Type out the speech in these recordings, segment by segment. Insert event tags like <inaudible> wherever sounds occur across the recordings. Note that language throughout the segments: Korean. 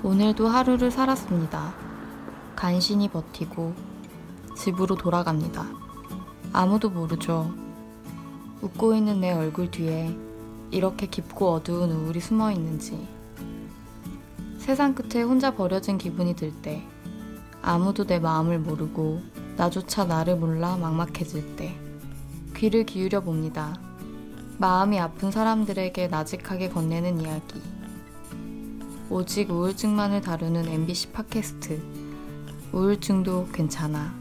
오늘도 하루를 살았습니다. 간신히 버티고 집으로 돌아갑니다. 아무도 모르죠. 웃고 있는 내 얼굴 뒤에 이렇게 깊고 어두운 우울이 숨어 있는지. 세상 끝에 혼자 버려진 기분이 들 때, 아무도 내 마음을 모르고 나조차 나를 몰라 막막해질 때, 귀를 기울여 봅니다. 마음이 아픈 사람들에게 나직하게 건네는 이야기. 오직 우울증만을 다루는 MBC 팟캐스트. 우울증도 괜찮아.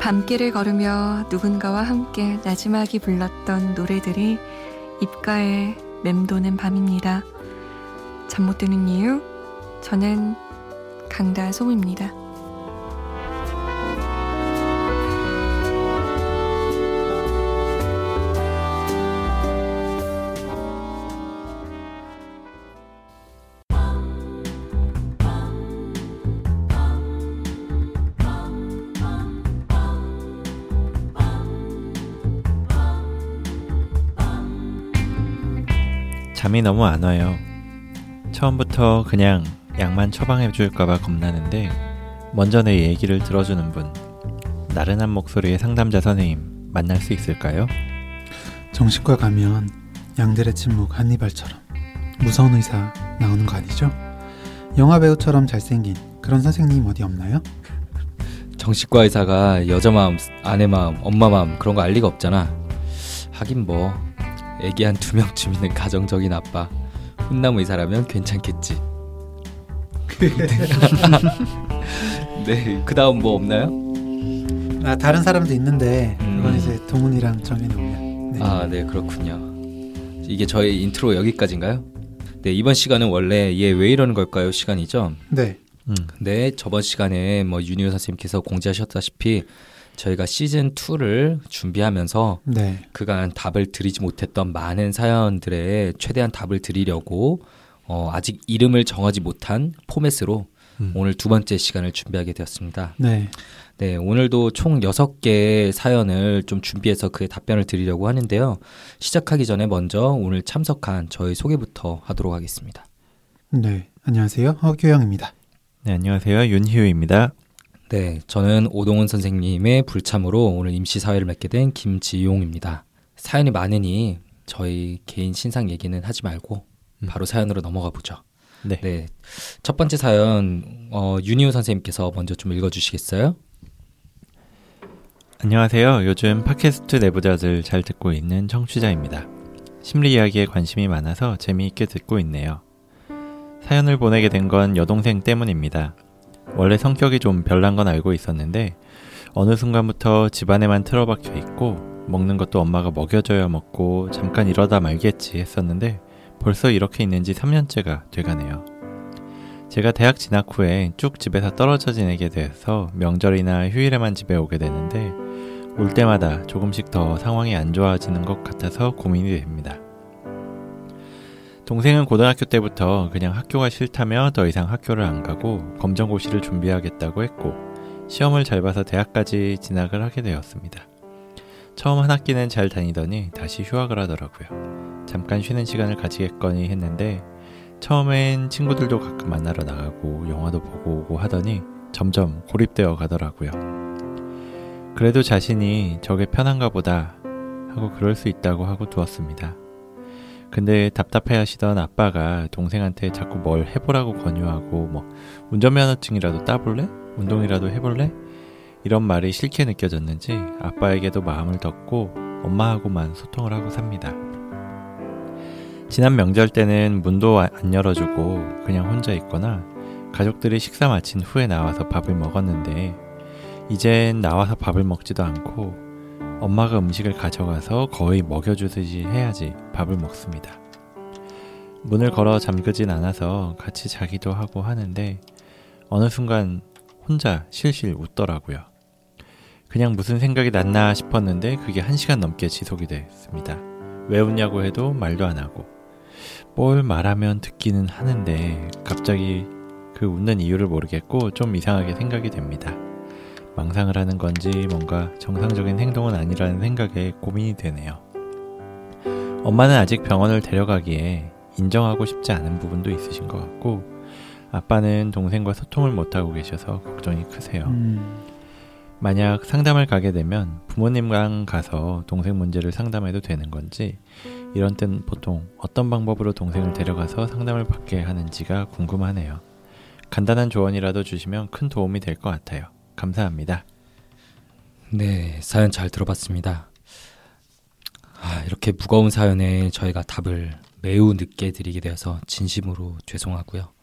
밤길을 걸으며 누군가와 함께 나지막이 불렀던 노래들이 입가에 맴도는 밤입니다. 잠 못 드는 이유? 저는 강다솜입니다. 잠이 너무 안 와요. 처음부터 그냥 약만 처방해 줄까봐 겁나는데 먼저 내 얘기를 들어주는 분 나른한 목소리의 상담자 선생님 만날 수 있을까요? 정신과 가면 양들의 침묵 한니발처럼 무서운 의사 나오는 거 아니죠? 영화 배우처럼 잘생긴 그런 선생님 어디 없나요? 정신과 의사가 여자 마음, 아내 마음, 엄마 마음 그런 거 알 리가 없잖아. 하긴 뭐 애기 한 두 명쯤 있는 가정적인 아빠 훈남 의사라면 괜찮겠지. <laughs> 네, 그 다음 뭐 없나요? 아 다른 사람도 있는데 그건 음. 이제 동훈이랑 정해놓으면 네. 아, 네, 그렇군요. 이게 저희 인트로 여기까지인가요? 네, 이번 시간은 원래 얘 왜 이러는 걸까요? 시간이죠. 네. 음, 근데 저번 시간에 뭐 윤희호 선생님께서 공지하셨다시피 저희가 시즌 2를 준비하면서 네. 그간 답을 드리지 못했던 많은 사연들에 최대한 답을 드리려고 어, 아직 이름을 정하지 못한 포맷으로 음. 오늘 두 번째 시간을 준비하게 되었습니다. 네. 네, 오늘도 총 6개의 사연을 좀 준비해서 그의 답변을 드리려고 하는데요. 시작하기 전에 먼저 오늘 참석한 저희 소개부터 하도록 하겠습니다. 네. 안녕하세요. 허규영입니다. 네 안녕하세요 윤희우입니다. 네, 저는 오동훈 선생님의 불참으로 오늘 임시 사회를 맺게 된 김지용입니다. 사연이 많으니 저희 개인 신상 얘기는 하지 말고 음. 바로 사연으로 넘어가 보죠. 네. 네, 첫 번째 사연 어, 윤희우 선생님께서 먼저 좀 읽어주시겠어요? 안녕하세요. 요즘 팟캐스트 내부자들 잘 듣고 있는 청취자입니다. 심리 이야기에 관심이 많아서 재미있게 듣고 있네요. 사연을 보내게 된 건 여동생 때문입니다. 원래 성격이 좀 별난 건 알고 있었는데 어느 순간부터 집안에만 틀어박혀 있고 먹는 것도 엄마가 먹여줘야 먹고 잠깐 이러다 말겠지 했었는데 벌써 이렇게 있는 지 3년째가 돼가네요. 제가 대학 진학 후에 쭉 집에서 떨어져 지내게 돼서 명절이나 휴일에만 집에 오게 되는데 올 때마다 조금씩 더 상황이 안 좋아지는 것 같아서 고민이 됩니다. 동생은 고등학교 때부터 그냥 학교가 싫다며 더 이상 학교를 안 가고 검정고시를 준비하겠다고 했고 시험을 잘 봐서 대학까지 진학을 하게 되었습니다. 처음 한 학기는 잘 다니더니 다시 휴학을 하더라고요. 잠깐 쉬는 시간을 가지겠거니 했는데 처음엔 친구들도 가끔 만나러 나가고 영화도 보고 오고 하더니 점점 고립되어 가더라고요. 그래도 자신이 저게 편한가 보다 하고 그럴 수 있다고 하고 두었습니다. 근데 답답해 하시던 아빠가 동생한테 자꾸 뭘 해보라고 권유하고 뭐 운전면허증이라도 따볼래? 운동이라도 해볼래? 이런 말이 싫게 느껴졌는지 아빠에게도 마음을 덮고 엄마하고만 소통을 하고 삽니다. 지난 명절 때는 문도 아- 안 열어주고 그냥 혼자 있거나 가족들이 식사 마친 후에 나와서 밥을 먹었는데 이젠 나와서 밥을 먹지도 않고 엄마가 음식을 가져가서 거의 먹여주듯이 해야지 밥을 먹습니다. 문을 걸어 잠그진 않아서 같이 자기도 하고 하는데 어느 순간 혼자 실실 웃더라고요. 그냥 무슨 생각이 났나 싶었는데 그게 한 시간 넘게 지속이 됐습니다. 왜 웃냐고 해도 말도 안 하고 뭘 말하면 듣기는 하는데 갑자기 그 웃는 이유를 모르겠고 좀 이상하게 생각이 됩니다. 망상을 하는 건지 뭔가 정상적인 행동은 아니라는 생각에 고민이 되네요. 엄마는 아직 병원을 데려가기에 인정하고 싶지 않은 부분도 있으신 것 같고 아빠는 동생과 소통을 못하고 계셔서 걱정이 크세요. 음, 만약 상담을 가게 되면 부모님과 가서 동생 문제를 상담해도 되는 건지 이런 땐 보통 어떤 방법으로 동생을 데려가서 상담을 받게 하는지가 궁금하네요. 간단한 조언이라도 주시면 큰 도움이 될 것 같아요. 감사합니다. 네, 사연 잘 들어봤습니다. 아, 이렇게 무거운 사연에 저희가 답을 매우 늦게 드리게 되어서 진심으로 죄송하고요.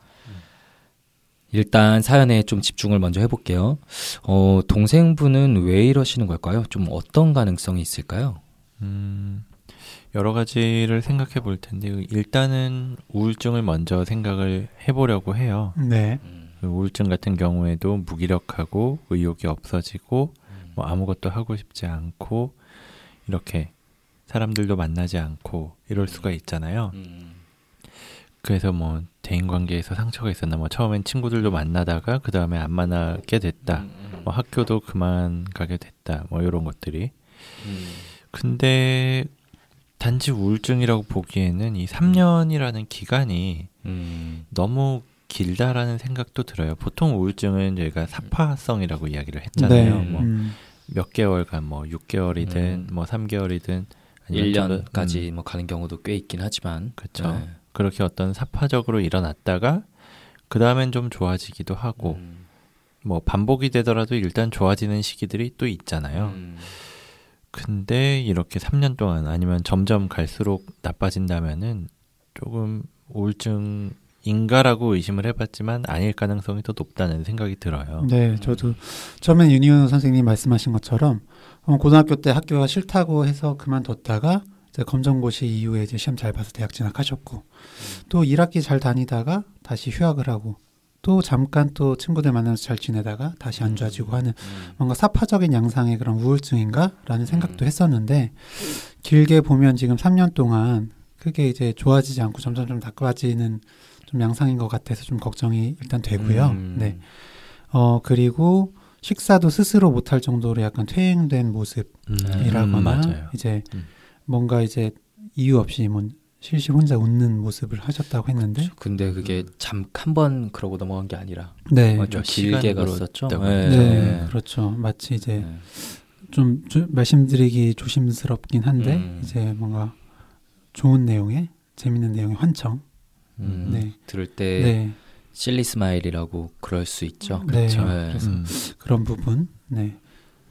일단 사연에 좀 집중을 먼저 해볼게요. 어, 동생분은 왜 이러시는 걸까요? 좀 어떤 가능성이 있을까요? 음, 여러 가지를 생각해 볼 텐데 일단은 우울증을 먼저 생각을 해보려고 해요. 네. 그 우울증 같은 경우에도 무기력하고 의욕이 없어지고 뭐 아무것도 하고 싶지 않고 이렇게 사람들도 만나지 않고 이럴 수가 있잖아요. 그래서 뭐 대인 관계에서 상처가 있었나 뭐 처음엔 친구들도 만나다가 그 다음에 안 만나게 됐다. 뭐 학교도 그만 가게 됐다. 뭐 이런 것들이. 근데 단지 우울증이라고 보기에는 이 3년이라는 기간이 음, 너무 길다라는 생각도 들어요. 보통 우울증은 저희가 사파성이라고 이야기를 했잖아요. 네. 뭐 음, 몇 개월간 뭐 6개월이든 음. 뭐 3개월이든 아니면 좀 더- 1년까지 음, 뭐 가는 경우도 꽤 있긴 하지만 그렇죠. 네. 그렇게 어떤 사파적으로 일어났다가 그 다음엔 좀 좋아지기도 하고 음, 뭐 반복이 되더라도 일단 좋아지는 시기들이 또 있잖아요. 음, 근데 이렇게 3년 동안 아니면 점점 갈수록 나빠진다면은 조금 우울증 인가라고 의심을 해봤지만 아닐 가능성이 더 높다는 생각이 들어요. 네, 저도 처음에 윤희원 선생님 말씀하신 것처럼 어, 고등학교 때 학교가 싫다고 해서 그만뒀다가 검정고시 이후에 이제 시험 잘 봐서 대학 진학하셨고 또 1학기 잘 다니다가 다시 휴학을 하고 또 잠깐 또 친구들 만나서 잘 지내다가 다시 안 좋아지고 하는 음, 뭔가 사파적인 양상의 그런 우울증인가라는 생각도 했었는데 길게 보면 지금 3년 동안 크게 이제 좋아지지 않고 점점 좀 나빠지는 좀 양상인 것 같아서 좀 걱정이 일단 되고요. 음, 네. 어 그리고 식사도 스스로 못할 정도로 약간 퇴행된 모습이라거나 음. 이제 음. 뭔가 이제 이유 없이 뭐 실실 혼자 웃는 모습을 하셨다고 했는데 근데 그게 잠깐 번 그러고 넘어간 게 아니라 네. 어, 좀몇 길게 갔었죠. 있다고 네. 네, 네. 그렇죠. 마치 이제 네. 좀 조- 말씀드리기 조심스럽긴 한데 음. 이제 뭔가 좋은 내용의 재밌는 내용의 환청. 음, 네. 들을 때 네. 실리 스마일이라고 그럴 수 있죠. 네. 그렇죠. 네. 그래서 음, 그런 부분. 네.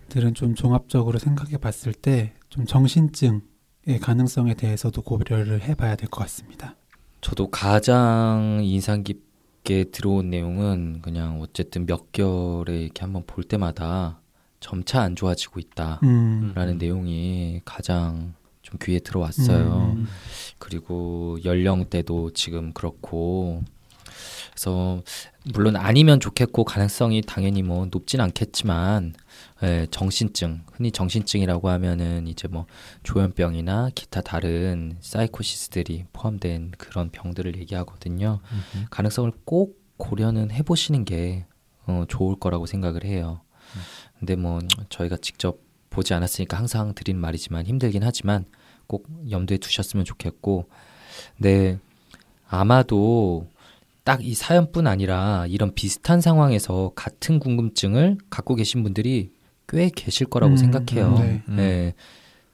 들은 좀 종합적으로 생각해 봤을 때 좀 정신증 의 가능성에 대해서도 고려를 해 봐야 될 것 같습니다. 저도 가장 인상 깊게 들어온 내용은 그냥 어쨌든 몇 개월에 이렇게 한번 볼 때마다 점차 안 좋아지고 있다라는 음. 내용이 가장 좀 귀에 들어왔어요. 음. 그리고 연령대도 지금 그렇고 그래서 물론 아니면 좋겠고 가능성이 당연히 뭐 높진 않겠지만 예, 정신증 흔히 정신증이라고 하면은 이제 뭐 조현병이나 기타 다른 사이코시스들이 포함된 그런 병들을 얘기하거든요. 음, 가능성을 꼭 고려는 해보시는 게 어, 좋을 거라고 생각을 해요. 근데 뭐 저희가 직접 보지 않았으니까 항상 드리는 말이지만 힘들긴 하지만 꼭 염두에 두셨으면 좋겠고, 네 아마도 딱 이 사연뿐 아니라 이런 비슷한 상황에서 같은 궁금증을 갖고 계신 분들이 꽤 계실 거라고 음, 생각해요. 네. 음. 네.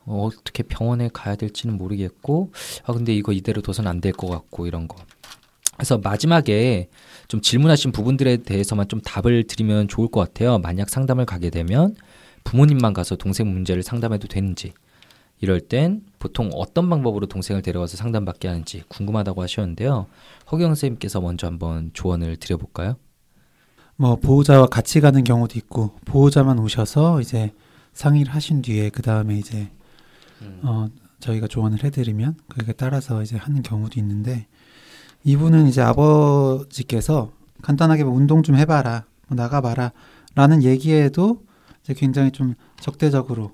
어, 어떻게 병원에 가야 될지는 모르겠고, 아, 근데 이거 이대로 둬선 안 될 것 같고, 이런 거. 그래서 마지막에 좀 질문하신 부분들에 대해서만 좀 답을 드리면 좋을 것 같아요. 만약 상담을 가게 되면 부모님만 가서 동생 문제를 상담해도 되는지, 이럴 땐 보통 어떤 방법으로 동생을 데려가서 상담받게 하는지 궁금하다고 하셨는데요. 허경 선생님께서 먼저 한번 조언을 드려볼까요? 뭐 보호자와 같이 가는 경우도 있고 보호자만 오셔서 이제 상의를 하신 뒤에 그 다음에 이제 어 저희가 조언을 해드리면 그에 따라서 이제 하는 경우도 있는데 이분은 이제 아버지께서 간단하게 뭐 운동 좀 해봐라 뭐 나가봐라 라는 얘기에도 이제 굉장히 좀 적대적으로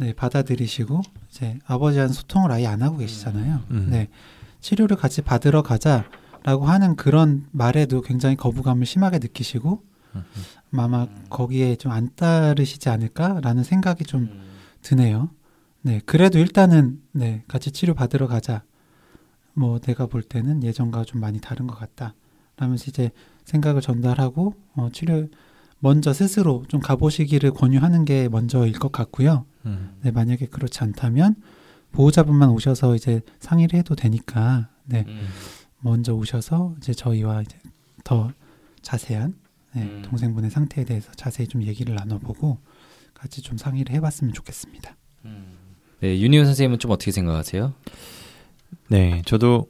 네 받아들이시고 이제 아버지와는 소통을 아예 안 하고 계시잖아요. 음. 네 치료를 같이 받으러 가자 라고 하는 그런 말에도 굉장히 거부감을 심하게 느끼시고 아마 거기에 좀 안 따르시지 않을까라는 생각이 좀 드네요. 네, 그래도 일단은 네 같이 치료 받으러 가자. 뭐 내가 볼 때는 예전과 좀 많이 다른 것 같다. 라면서 이제 생각을 전달하고 어, 치료 먼저 스스로 좀 가보시기를 권유하는 게 먼저일 것 같고요. 음. 네, 만약에 그렇지 않다면 보호자분만 오셔서 이제 상의를 해도 되니까 네, 음. 먼저 오셔서 이제 저희와 이제 더 자세한 네, 음. 동생분의 상태에 대해서 자세히 좀 얘기를 나눠보고 같이 좀 상의를 해봤으면 좋겠습니다. 네, 윤희원 선생님은 좀 어떻게 생각하세요? 네, 저도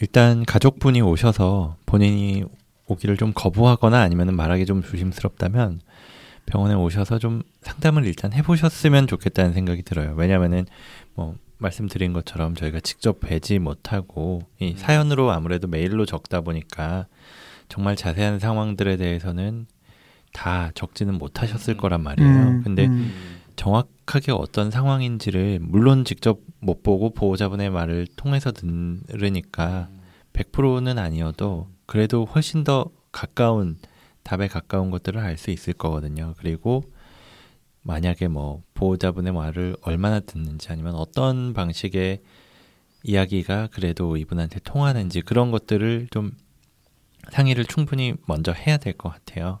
일단 가족분이 오셔서 본인이 오기를 좀 거부하거나 아니면 말하기 좀 조심스럽다면 병원에 오셔서 좀 상담을 일단 해보셨으면 좋겠다는 생각이 들어요. 왜냐면은 뭐 말씀드린 것처럼 저희가 직접 뵈지 못하고 이 사연으로 아무래도 메일로 적다 보니까 정말 자세한 상황들에 대해서는 다 적지는 못하셨을 거란 말이에요. 음, 근데 음, 정확하게 어떤 상황인지를 물론 직접 못 보고 보호자분의 말을 통해서 들으니까 100%는 아니어도 그래도 훨씬 더 가까운 답에 가까운 것들을 알 수 있을 거거든요. 그리고 만약에 뭐 보호자분의 말을 얼마나 듣는지 아니면 어떤 방식의 이야기가 그래도 이분한테 통하는지 그런 것들을 좀 상의를 충분히 먼저 해야 될 것 같아요.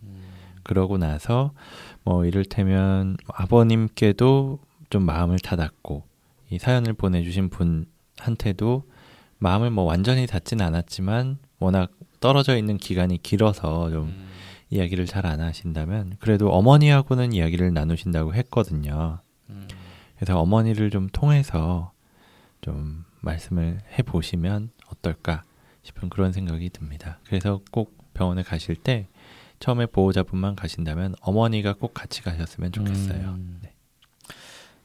그러고 나서 뭐 이를테면 아버님께도 좀 마음을 닫았고 이 사연을 보내주신 분한테도 마음을 뭐 완전히 닫진 않았지만 워낙 떨어져 있는 기간이 길어서 좀 이야기를 잘 안 하신다면 그래도 어머니하고는 이야기를 나누신다고 했거든요. 그래서 어머니를 좀 통해서 좀 말씀을 해 보시면 어떨까 싶은 그런 생각이 듭니다. 그래서 꼭 병원에 가실 때 처음에 보호자분만 가신다면 어머니가 꼭 같이 가셨으면 좋겠어요. 음. 네.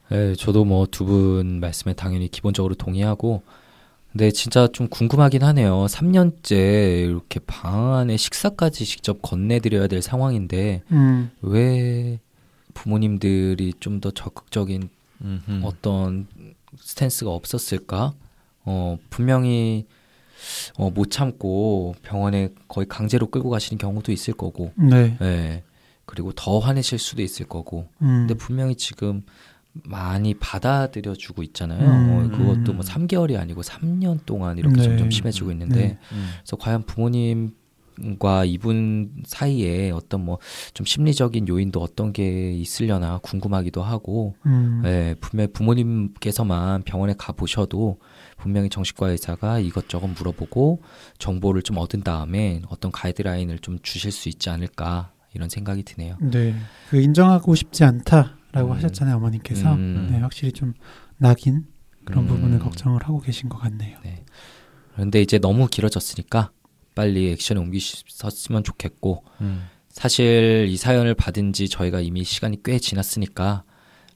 네, 저도 뭐 두 분 말씀에 당연히 기본적으로 동의하고 근데 진짜 좀 궁금하긴 하네요. 3년째 이렇게 방 안에 식사까지 직접 건네드려야 될 상황인데 음, 왜 부모님들이 좀 더 적극적인 음흠. 어떤 스탠스가 없었을까? 어, 분명히 어, 못 참고 병원에 거의 강제로 끌고 가시는 경우도 있을 거고, 네. 예. 그리고 더 화내실 수도 있을 거고. 음, 근데 분명히 지금 많이 받아들여 주고 있잖아요. 음, 어, 그것도 뭐 음. 3개월이 아니고 3년 동안 이렇게 네. 점점 심해지고 있는데, 네. 음. 그래서 과연 부모님 과 이분 사이에 어떤 뭐 좀 심리적인 요인도 어떤 게 있으려나 궁금하기도 하고, 음, 네, 분명히 부모님께서만 병원에 가 보셔도 분명히 정신과 의사가 이것저것 물어보고 정보를 좀 얻은 다음에 어떤 가이드라인을 좀 주실 수 있지 않을까 이런 생각이 드네요. 네. 그 인정하고 싶지 않다 라고 음. 하셨잖아요, 어머님께서. 음. 네, 확실히 좀 낙인 그런 음. 부분을 걱정을 하고 계신 것 같네요. 그런데 이제 너무 길어졌으니까 빨리 액션에 옮기셨으면 좋겠고 음. 사실 이 사연을 받은 지 저희가 이미 시간이 꽤 지났으니까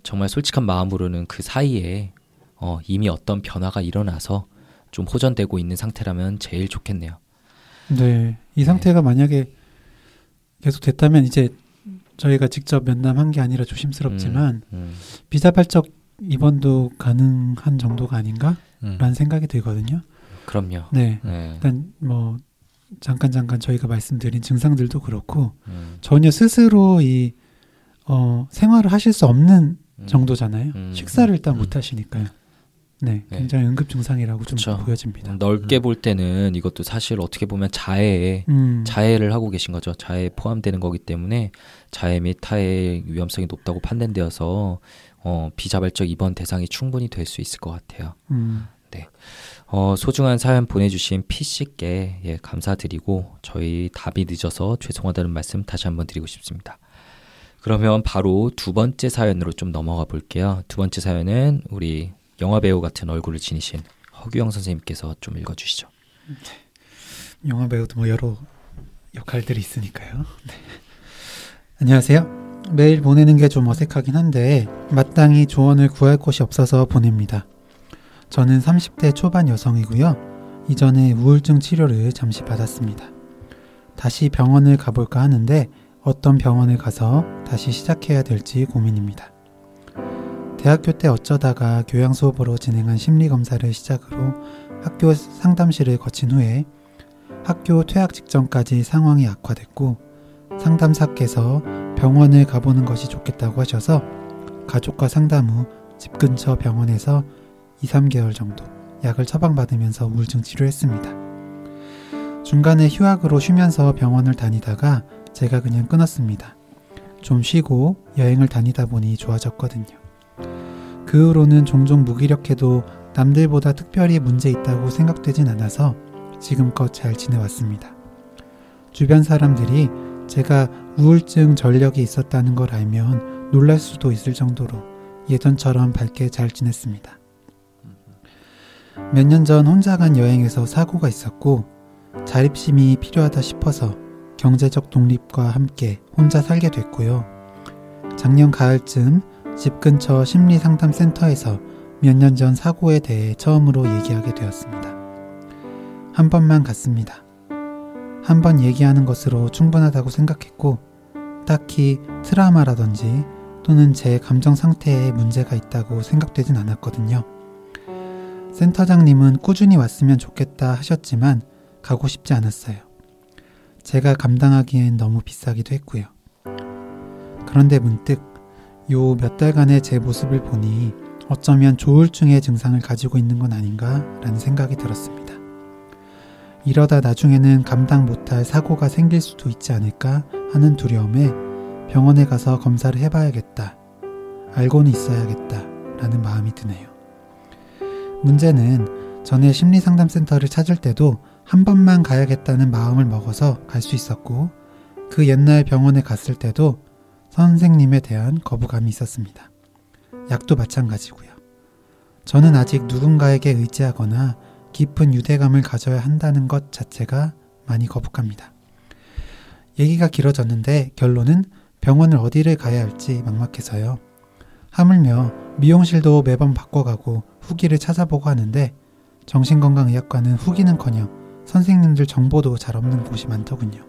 정말 솔직한 마음으로는 그 사이에 어, 이미 어떤 변화가 일어나서 좀 호전되고 있는 상태라면 제일 좋겠네요. 네. 이 상태가 만약에 계속 됐다면 이제 저희가 직접 면담한 게 아니라 조심스럽지만 음, 비자발적 입원도 가능한 정도가 아닌가라는 음. 생각이 들거든요. 그럼요. 네. 네. 일단 뭐 잠깐 잠깐 저희가 말씀드린 증상들도 그렇고 음, 전혀 스스로 이 어, 생활을 하실 수 없는 음. 정도잖아요. 음. 식사를 일단 음. 못 하시니까요. 네, 네. 굉장히 응급 증상이라고 좀 그쵸. 보여집니다. 넓게 볼 때는 이것도 사실 어떻게 보면 자해에 음, 자해를 하고 계신 거죠. 자해에 포함되는 거기 때문에 자해 및 타해 위험성이 높다고 판단되어서 어, 비자발적 입원 대상이 충분히 될 수 있을 것 같아요. 음, 어, 소중한 사연 보내주신 피씨께 예, 감사드리고 저희 답이 늦어서 죄송하다는 말씀 다시 한번 드리고 싶습니다. 그러면 바로 두 번째 사연으로 좀 넘어가 볼게요. 두 번째 사연은 우리 영화 배우 같은 얼굴을 지니신 허규영 선생님께서 좀 읽어주시죠. 영화 배우도 뭐 여러 역할들이 있으니까요. 네. 안녕하세요. 메일 보내는 게 좀 어색하긴 한데 마땅히 조언을 구할 곳이 없어서 보냅니다. 저는 30대 초반 여성이고요. 이전에 우울증 치료를 잠시 받았습니다. 다시 병원을 가볼까 하는데 어떤 병원을 가서 다시 시작해야 될지 고민입니다. 대학교 때 어쩌다가 교양 수업으로 진행한 심리 검사를 시작으로 학교 상담실을 거친 후에 학교 퇴학 직전까지 상황이 악화됐고 상담사께서 병원을 가보는 것이 좋겠다고 하셔서 가족과 상담 후 집 근처 병원에서 2, 3개월 정도 약을 처방받으면서 우울증 치료했습니다. 중간에 휴학으로 쉬면서 병원을 다니다가 제가 그냥 끊었습니다. 좀 쉬고 여행을 다니다 보니 좋아졌거든요. 그 후로는 종종 무기력해도 남들보다 특별히 문제 있다고 생각되진 않아서 지금껏 잘 지내왔습니다. 주변 사람들이 제가 우울증 전력이 있었다는 걸 알면 놀랄 수도 있을 정도로 예전처럼 밝게 잘 지냈습니다. 몇 년 전 혼자 간 여행에서 사고가 있었고 자립심이 필요하다 싶어서 경제적 독립과 함께 혼자 살게 됐고요. 작년 가을쯤 집 근처 심리상담센터에서 몇 년 전 사고에 대해 처음으로 얘기하게 되었습니다. 한 번만 갔습니다. 한 번 얘기하는 것으로 충분하다고 생각했고, 딱히 트라우마라든지 또는 제 감정 상태에 문제가 있다고 생각되진 않았거든요. 센터장님은 꾸준히 왔으면 좋겠다 하셨지만 가고 싶지 않았어요. 제가 감당하기엔 너무 비싸기도 했고요. 그런데 문득 요 몇 달간의 제 모습을 보니 어쩌면 조울증의 증상을 가지고 있는 건 아닌가 라는 생각이 들었습니다. 이러다 나중에는 감당 못할 사고가 생길 수도 있지 않을까 하는 두려움에 병원에 가서 검사를 해봐야겠다. 알고는 있어야겠다. 라는 마음이 드네요. 문제는 전에 심리상담센터를 찾을 때도 한 번만 가야겠다는 마음을 먹어서 갈 수 있었고 그 옛날 병원에 갔을 때도 선생님에 대한 거부감이 있었습니다. 약도 마찬가지고요. 저는 아직 누군가에게 의지하거나 깊은 유대감을 가져야 한다는 것 자체가 많이 거북합니다. 얘기가 길어졌는데 결론은 병원을 어디를 가야 할지 막막해서요. 하물며 미용실도 매번 바꿔가고 후기를 찾아보고 하는데 정신건강의학과는 후기는커녕 선생님들 정보도 잘 없는 곳이 많더군요.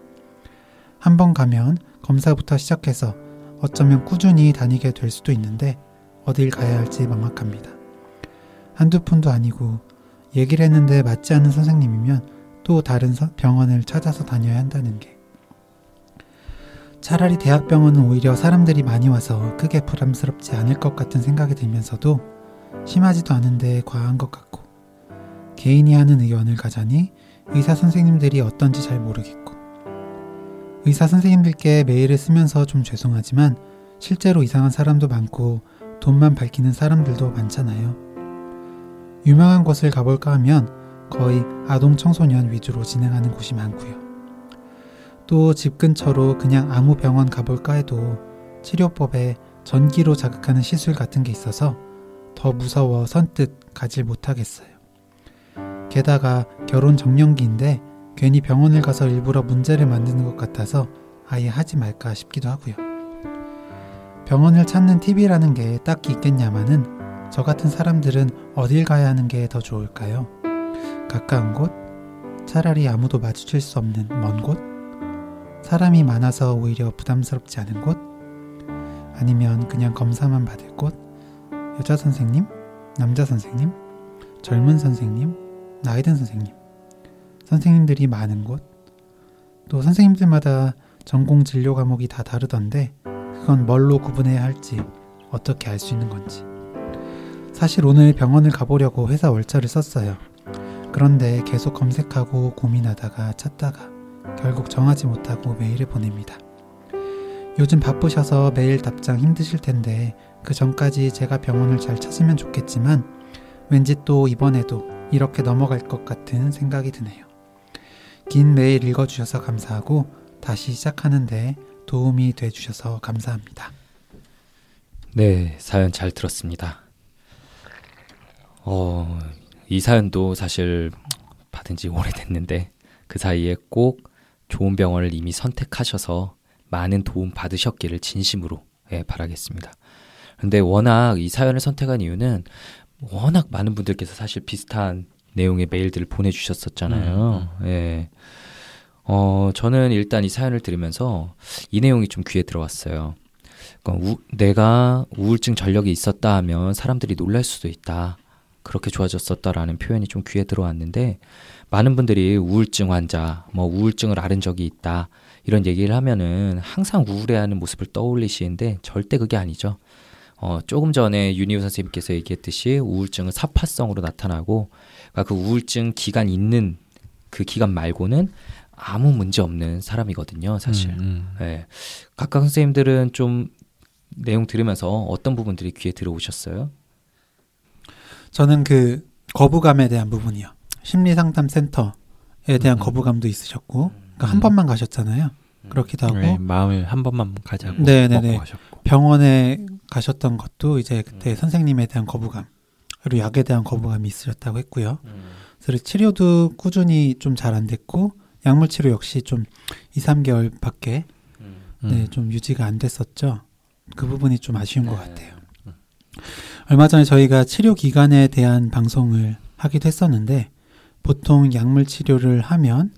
한번 가면 검사부터 시작해서 어쩌면 꾸준히 다니게 될 수도 있는데 어딜 가야 할지 막막합니다. 한두 푼도 아니고 얘기를 했는데 맞지 않는 선생님이면 또 다른 병원을 찾아서 다녀야 한다는 게. 차라리 대학병원은 오히려 사람들이 많이 와서 크게 부담스럽지 않을 것 같은 생각이 들면서도 심하지도 않은데 과한 것 같고 개인이 하는 의원을 가자니 의사 선생님들이 어떤지 잘 모르겠고 의사 선생님들께 메일을 쓰면서 좀 죄송하지만 실제로 이상한 사람도 많고 돈만 밝히는 사람들도 많잖아요. 유명한 곳을 가볼까 하면 거의 아동 청소년 위주로 진행하는 곳이 많고요. 또 집 근처로 그냥 아무 병원 가볼까 해도 치료법에 전기로 자극하는 시술 같은 게 있어서 더 무서워 선뜻 가질 못하겠어요. 게다가 결혼 정년기인데 괜히 병원을 가서 일부러 문제를 만드는 것 같아서 아예 하지 말까 싶기도 하고요. 병원을 찾는 팁이라는 게 딱히 있겠냐마는 저 같은 사람들은 어딜 가야 하는 게 더 좋을까요? 가까운 곳? 차라리 아무도 마주칠 수 없는 먼 곳? 사람이 많아서 오히려 부담스럽지 않은 곳? 아니면 그냥 검사만 받을 곳? 여자 선생님? 남자 선생님? 젊은 선생님? 나이든 선생님, 선생님들이 많은 곳, 또 선생님들마다 전공 진료 과목이 다 다르던데 그건 뭘로 구분해야 할지 어떻게 알 수 있는 건지. 사실 오늘 병원을 가보려고 회사 월차를 썼어요. 그런데 계속 검색하고 고민하다가 찾다가 결국 정하지 못하고 메일을 보냅니다. 요즘 바쁘셔서 메일 답장 힘드실 텐데 그 전까지 제가 병원을 잘 찾으면 좋겠지만 왠지 또 이번에도 이렇게 넘어갈 것 같은 생각이 드네요. 긴 메일 읽어주셔서 감사하고 다시 시작하는데 도움이 돼주셔서 감사합니다. 네, 사연 잘 들었습니다. 어, 이 사연도 사실 받은 지 오래됐는데 그 사이에 꼭 좋은 병원을 이미 선택하셔서 많은 도움 받으셨기를 진심으로 예, 바라겠습니다. 근데 워낙 이 사연을 선택한 이유는 워낙 많은 분들께서 사실 비슷한 내용의 메일들을 보내주셨었잖아요. 음, 음. 예. 어, 저는 일단 이 사연을 들으면서 이 내용이 좀 귀에 들어왔어요. 그러니까 우, 내가 우울증 전력이 있었다 하면 사람들이 놀랄 수도 있다. 그렇게 좋아졌었다라는 표현이 좀 귀에 들어왔는데 많은 분들이 우울증 환자, 뭐 우울증을 앓은 적이 있다 이런 얘기를 하면은 항상 우울해하는 모습을 떠올리시는데 절대 그게 아니죠. 어, 조금 전에 윤희우 선생님께서 얘기했듯이 우울증은 사파성으로 나타나고 그러니까 그 우울증 기간 있는 그 기간 말고는 아무 문제 없는 사람이거든요, 사실. 음, 음. 네. 각각 선생님들은 좀 내용 들으면서 어떤 부분들이 귀에 들어오셨어요? 저는 그 거부감에 대한 부분이요. 심리상담센터에 대한 음. 거부감도 있으셨고, 그러니까 한 음. 번만 가셨잖아요. 그렇기도 하고 네, 마음을 한 번만 가자고 네, 네, 네. 병원에 가셨던 것도 이제 그때 음. 선생님에 대한 거부감 그리고 약에 대한 거부감이 있으셨다고 했고요. 음. 그래서 치료도 꾸준히 좀 잘 안 됐고 약물 치료 역시 좀 2, 3개월밖에 음. 네, 좀 유지가 안 됐었죠. 그 부분이 좀 아쉬운 것 네. 같아요. 얼마 전에 저희가 치료 기간에 대한 방송을 하기도 했었는데 보통 약물 치료를 하면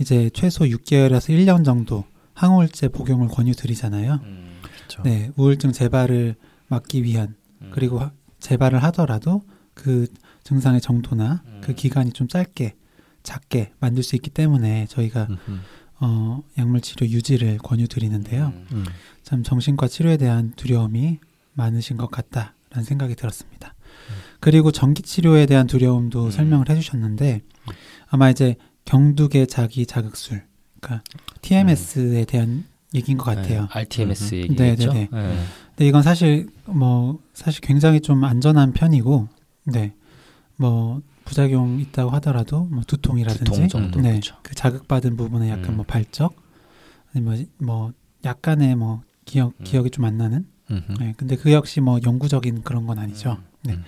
이제 최소 6개월에서 1년 정도 항우울제 복용을 권유드리잖아요. 음. 그렇죠. 네, 우울증 재발을 막기 위한 음. 그리고 하- 재발을 하더라도 그 증상의 정도나 음. 그 기간이 좀 짧게 작게 만들 수 있기 때문에 저희가 음, 어, 약물 치료 유지를 권유드리는데요. 음. 음. 참 정신과 치료에 대한 두려움이 많으신 것 같다라는 생각이 들었습니다. 그리고 전기 치료에 대한 두려움도 음. 설명을 해주셨는데 아마 이제 경두계 자기 자극술, 그러니까 TMS에 대한 얘기인 것 같아요. 네, RTMS 음. 얘기겠죠. 네, 네, 네. 근데 이건 사실 뭐 사실 굉장히 좀 안전한 편이고, 네, 뭐 부작용 있다고 하더라도 뭐 두통이라든지, 두통 정도, 네, 그쵸. 그 자극받은 부분에 약간 음. 뭐 발적, 아니면 뭐 약간의 뭐 기억 음. 기억이 좀 안 나는, 음, 음. 네, 근데 그 역시 뭐 영구적인 그런 건 아니죠. 음. 네. 음.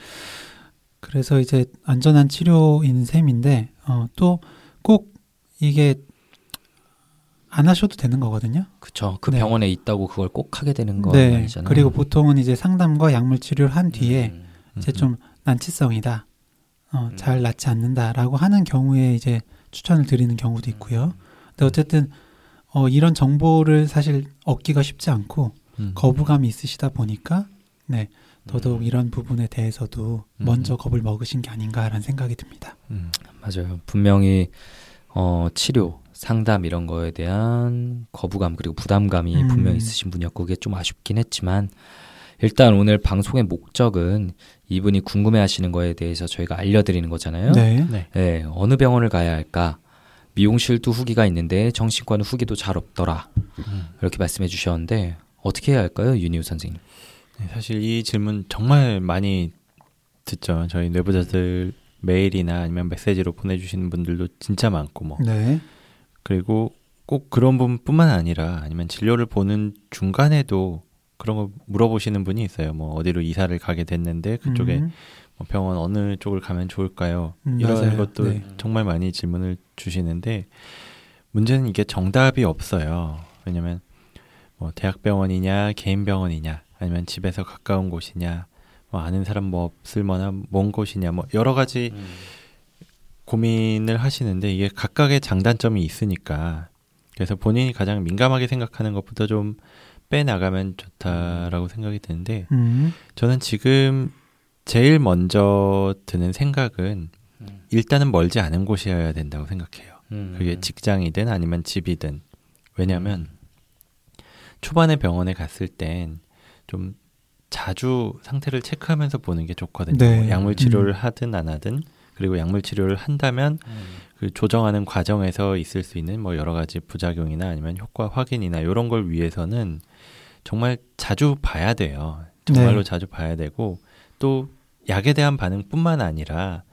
그래서 이제 안전한 치료인 셈인데 어, 또 꼭 이게 안 하셔도 되는 거거든요. 그쵸. 그 네. 병원에 있다고 그걸 꼭 하게 되는 건 네. 아니잖아요. 그리고 보통은 이제 상담과 약물 치료를 한 뒤에 음. 이제 좀 난치성이다. 어, 음. 잘 낫지 않는다라고 하는 경우에 이제 추천을 드리는 경우도 있고요. 근데 어쨌든 어, 이런 정보를 사실 얻기가 쉽지 않고 음. 거부감이 있으시다 보니까 네 더더욱 음. 이런 부분에 대해서도 음. 먼저 겁을 먹으신 게 아닌가라는 생각이 듭니다. 음. 맞아요. 분명히 어, 치료, 상담 이런 거에 대한 거부감 그리고 부담감이 음. 분명히 있으신 분이었고 그게 좀 아쉽긴 했지만 일단 오늘 방송의 목적은 이분이 궁금해하시는 거에 대해서 저희가 알려드리는 거잖아요. 네. 네. 네, 어느 병원을 가야 할까? 미용실도 후기가 있는데 정신과는 후기도 잘 없더라. 음. 이렇게 말씀해 주셨는데 어떻게 해야 할까요, 윤희우 선생님? 네, 사실 이 질문 정말 많이 듣죠. 저희 뇌부자들 메일이나 아니면 메시지로 보내주시는 분들도 진짜 많고 뭐 네. 그리고 꼭 그런 분뿐만 아니라 아니면 진료를 보는 중간에도 그런 거 물어보시는 분이 있어요. 뭐 어디로 이사를 가게 됐는데 그쪽에 음, 뭐 병원 어느 쪽을 가면 좋을까요? 음, 이런 맞아요. 것도 네. 정말 많이 질문을 주시는데 문제는 이게 정답이 없어요. 왜냐면 뭐 대학병원이냐 개인 병원이냐 아니면 집에서 가까운 곳이냐 뭐 아는 사람 뭐 없을 만한 먼 곳이냐 뭐 여러 가지 고민을 하시는데 이게 각각의 장단점이 있으니까 그래서 본인이 가장 민감하게 생각하는 것부터 좀 빼나가면 좋다라고 생각이 드는데 음, 저는 지금 제일 먼저 드는 생각은 음. 일단은 멀지 않은 곳이어야 된다고 생각해요. 음. 그게 직장이든 아니면 집이든. 왜냐하면 초반에 병원에 갔을 땐 좀 자주 상태를 체크하면서 보는 게 좋거든요. 네. 뭐 약물 치료를 음. 하든 안 하든 그리고 약물 치료를 한다면 음. 그 조정하는 과정에서 있을 수 있는 뭐 여러 가지 부작용이나 아니면 효과 확인이나 이런 걸 위해서는 정말 자주 봐야 돼요. 정말로 네. 자주 봐야 되고 또 약에 대한 반응뿐만 아니라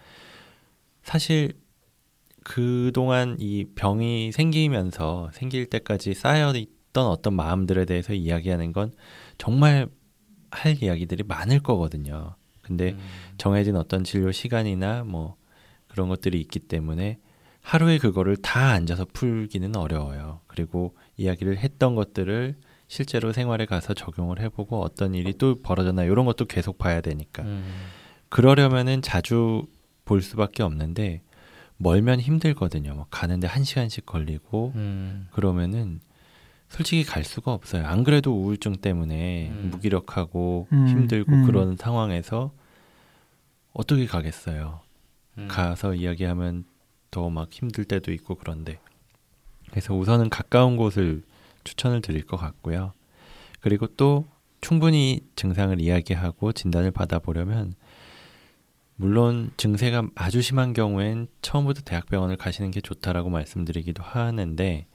사실 그동안 이 병이 생기면서 생길 때까지 쌓여 있던 어떤 마음들에 대해서 이야기하는 건 정말 할 이야기들이 많을 거거든요. 근데 정해진 어떤 진료 시간이나 뭐 그런 것들이 있기 때문에 하루에 그거를 다 앉아서 풀기는 어려워요. 그리고 이야기를 했던 것들을 실제로 생활에 가서 적용을 해보고 어떤 일이 또 벌어졌나 이런 것도 계속 봐야 되니까 음. 그러려면은 자주 볼 수밖에 없는데 멀면 힘들거든요. 뭐 가는데 한 시간씩 걸리고 음. 그러면은 솔직히 갈 수가 없어요. 안 그래도 우울증 때문에 음. 무기력하고 음, 힘들고 음. 그런 상황에서 어떻게 가겠어요. 음. 가서 이야기하면 더 막 힘들 때도 있고 그런데 그래서 우선은 가까운 곳을 추천을 드릴 것 같고요. 그리고 또 충분히 증상을 이야기하고 진단을 받아보려면 물론 증세가 아주 심한 경우엔 처음부터 대학병원을 가시는 게 좋다라고 말씀드리기도 하는데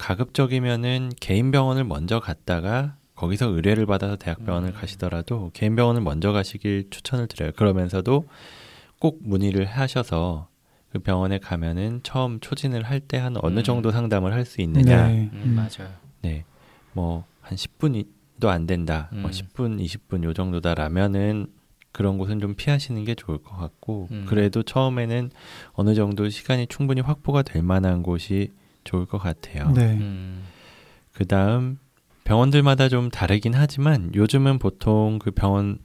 가급적이면은 개인 병원을 먼저 갔다가 거기서 의뢰를 받아서 대학병원을 음. 가시더라도 개인 병원을 먼저 가시길 추천을 드려요. 그러면서도 꼭 문의를 하셔서 그 병원에 가면은 처음 초진을 할 때 한 어느 음. 정도 상담을 할 수 있느냐. 네. 음, 맞아요. 네. 뭐 한 10분도 안 된다. 뭐 음. 10분, 20분 요 정도다라면은 그런 곳은 좀 피하시는 게 좋을 것 같고 음. 그래도 처음에는 어느 정도 시간이 충분히 확보가 될 만한 곳이 좋을 것 같아요. 네. 음. 그 다음 병원들마다 좀 다르긴 하지만 요즘은 보통 그 병원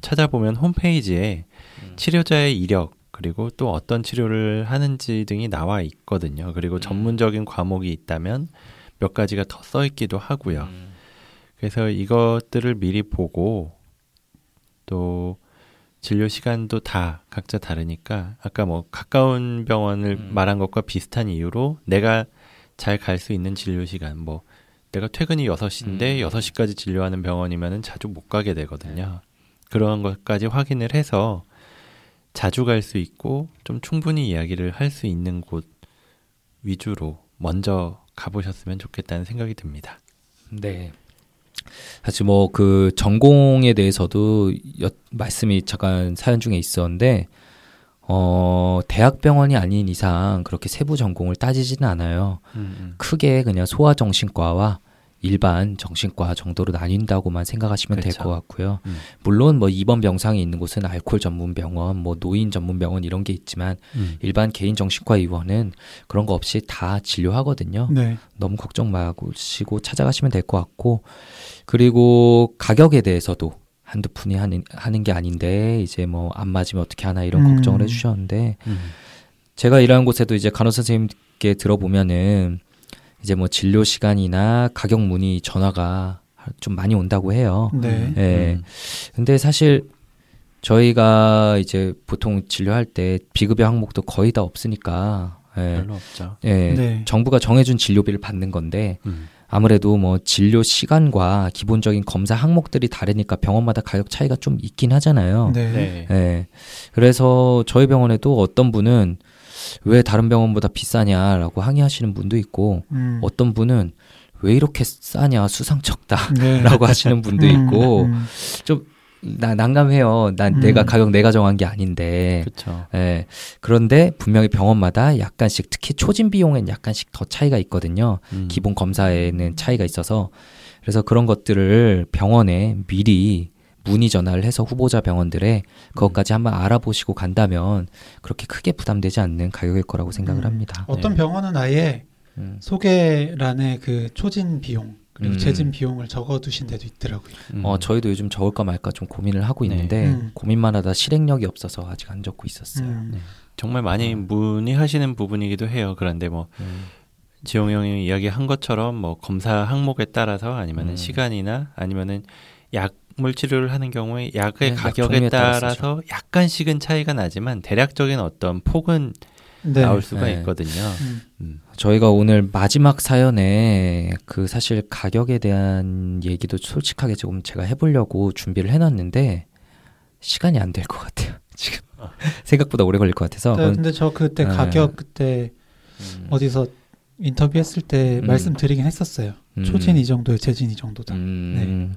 찾아보면 홈페이지에 음. 치료자의 이력 그리고 또 어떤 치료를 하는지 등이 나와 있거든요. 그리고 음. 전문적인 과목이 있다면 몇 가지가 더 써 있기도 하고요. 음. 그래서 이것들을 미리 보고 또 진료 시간도 다 각자 다르니까 아까 뭐 가까운 병원을 음. 말한 것과 비슷한 이유로 내가 잘 갈 수 있는 진료 시간 뭐 내가 퇴근이 6시인데 음. 6시까지 진료하는 병원이면은 자주 못 가게 되거든요. 그런 것까지 확인을 해서 자주 갈 수 있고 좀 충분히 이야기를 할 수 있는 곳 위주로 먼저 가보셨으면 좋겠다는 생각이 듭니다. 네. 사실 뭐 그 전공에 대해서도 여, 말씀이 잠깐 사연 중에 있었는데 어 대학병원이 아닌 이상 그렇게 세부 전공을 따지지는 않아요. 크게 그냥 소아정신과와 일반 정신과 정도로 나뉜다고만 생각하시면 될 그렇죠. 것 같고요. 음. 물론 뭐 입원 병상이 있는 곳은 알코올 전문 병원, 뭐 노인 전문 병원 이런 게 있지만 음. 일반 개인 정신과 의원은 그런 거 없이 다 진료하거든요. 네. 너무 걱정 마시고 찾아가시면 될 것 같고 그리고 가격에 대해서도 한두 푼이 하는 하는 게 아닌데 이제 뭐 안 맞으면 어떻게 하나 이런 음. 걱정을 해주셨는데 음. 제가 일하는 곳에도 이제 간호 선생님께 들어보면은 이제 뭐 진료 시간이나 가격 문의 전화가 좀 많이 온다고 해요. 네. 예. 음. 근데 사실 저희가 이제 보통 진료할 때 비급여 항목도 거의 다 없으니까 예. 별로 없죠. 예. 네. 정부가 정해준 진료비를 받는 건데 음. 아무래도 뭐 진료 시간과 기본적인 검사 항목들이 다르니까 병원마다 가격 차이가 좀 있긴 하잖아요. 네. 네. 예. 그래서 저희 병원에도 어떤 분은 왜 다른 병원보다 비싸냐라고 항의하시는 분도 있고 음. 어떤 분은 왜 이렇게 싸냐 수상쩍다라고 네. <laughs> 하시는 분도 음, 있고 음. 나 난감해요. 난 음. 내가 가격 내가 정한 게 아닌데. 그렇죠. 예. 그런데 분명히 병원마다 약간씩 특히 초진 비용엔 약간씩 더 차이가 있거든요. 음. 기본 검사에는 차이가 있어서 그래서 그런 것들을 병원에 미리 문의 전화를 해서 후보자 병원들에 그것까지 한번 알아보시고 간다면 그렇게 크게 부담되지 않는 가격일 거라고 생각을 음. 합니다. 어떤 네. 병원은 아예 음. 소개란에 그 초진 비용 그리고 음. 재진 비용을 적어두신 데도 있더라고요. 음. 어, 저희도 요즘 적을까 말까 좀 고민을 하고 네. 있는데 음. 고민만 하다 실행력이 없어서 아직 안 적고 있었어요. 음. 네. 정말 많이 문의하시는 부분이기도 해요. 그런데 뭐 음. 지용 형이 이야기한 것처럼 뭐 검사 항목에 따라서 아니면은 음. 시간이나 아니면은 약 물 치료를 하는 경우에 약의 네, 약 가격에. 따라서 약간씩은 차이가 나지만 대략적인 어떤 폭은 네. 나올 수가 네. 있거든요. 음. 음. 저희가 오늘 마지막 사연에 그 사실 가격에 대한 얘기도 솔직하게 조금 제가 해보려고 준비를 해놨는데 시간이 안 될 것 같아요. <laughs> 지금 생각보다 오래 걸릴 것 같아서. 네, 근데 저 그때 네. 가격 그때 음, 어디서 인터뷰했을 때 음. 말씀드리긴 했었어요. 음, 초진 이 정도, 재진 이 정도다. 음,